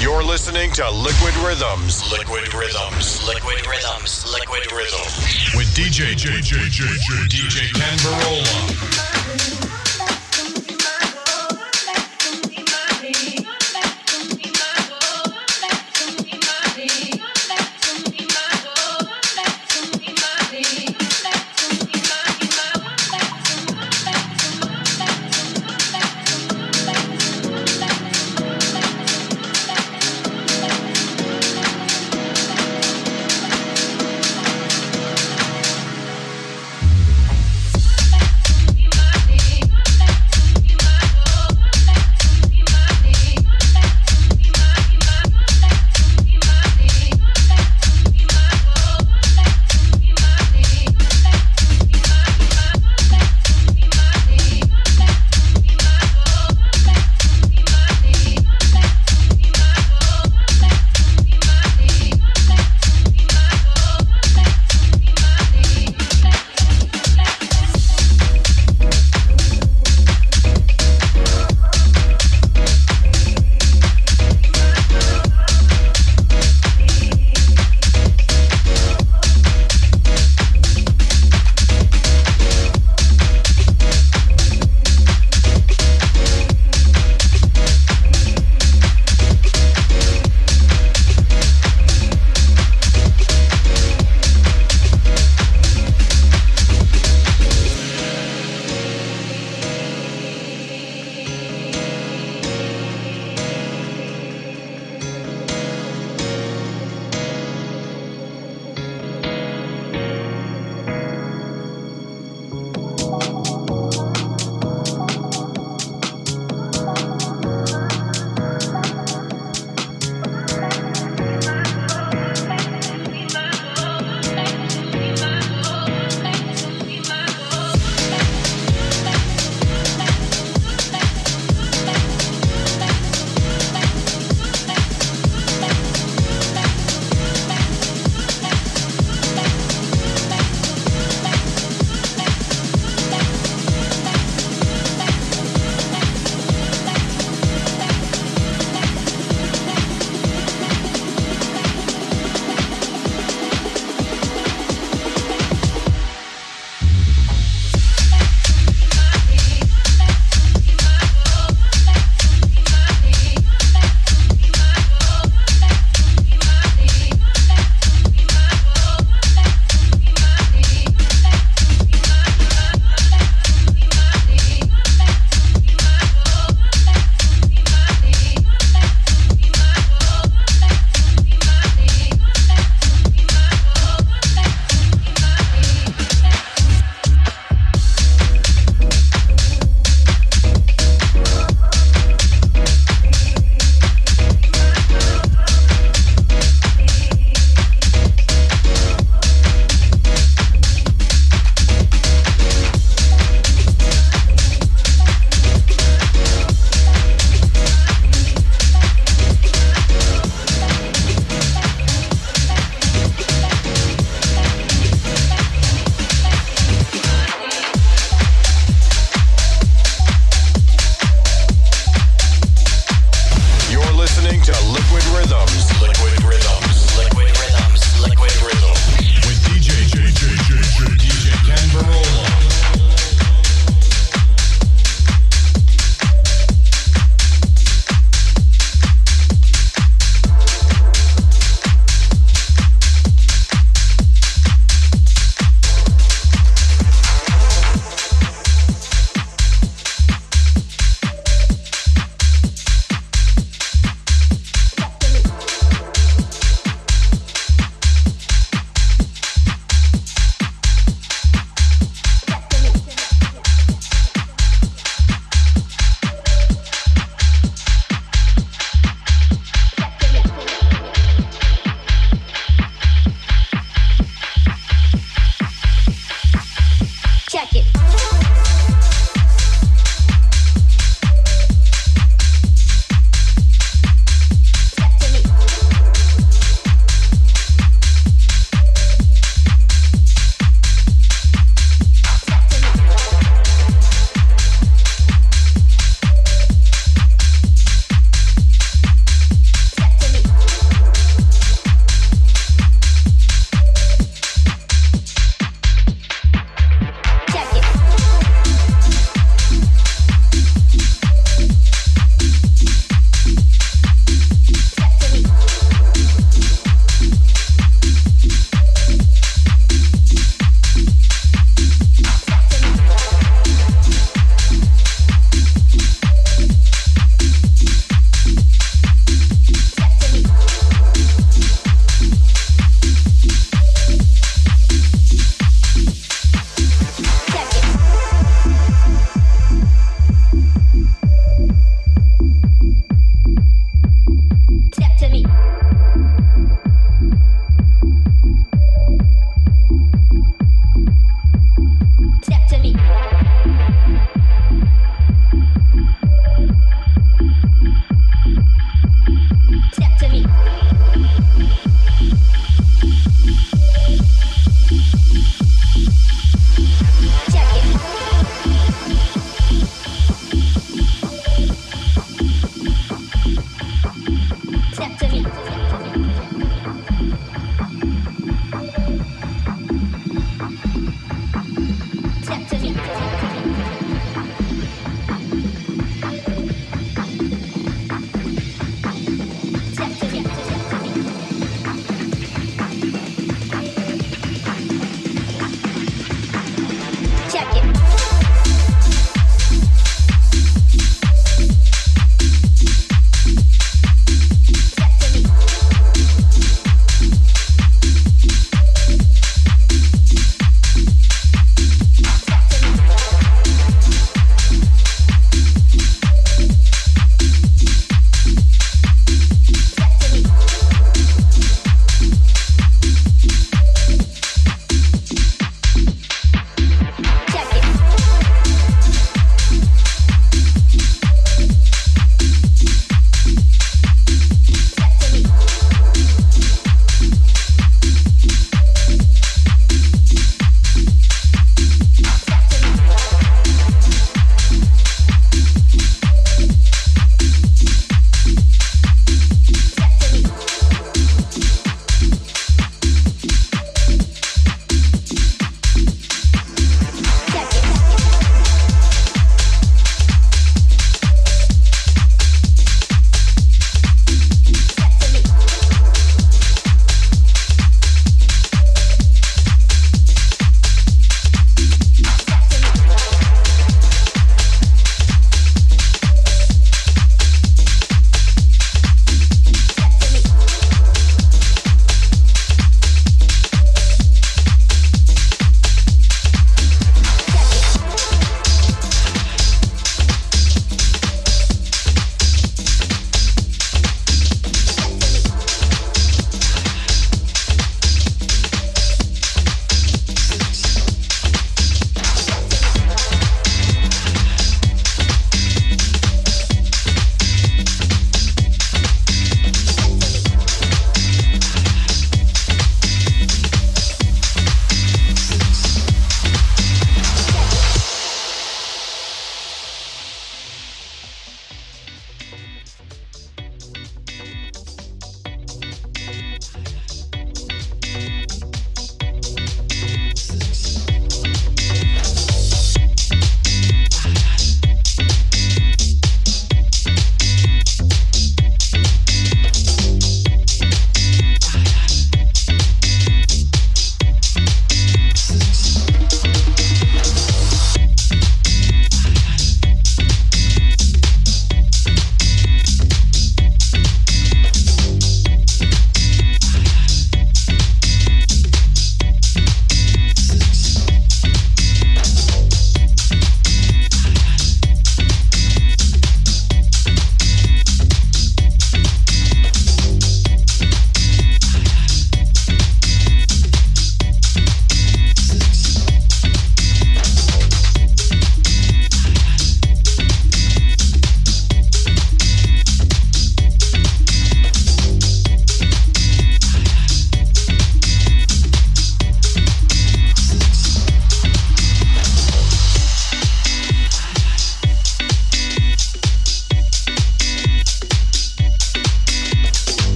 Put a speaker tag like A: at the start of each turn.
A: You're listening to Liquid Rhythms. Liquid Rhythms.
B: Liquid Rhythms. Liquid Rhythms.
A: With DJ DJ DJ DJ Kenn Burrola.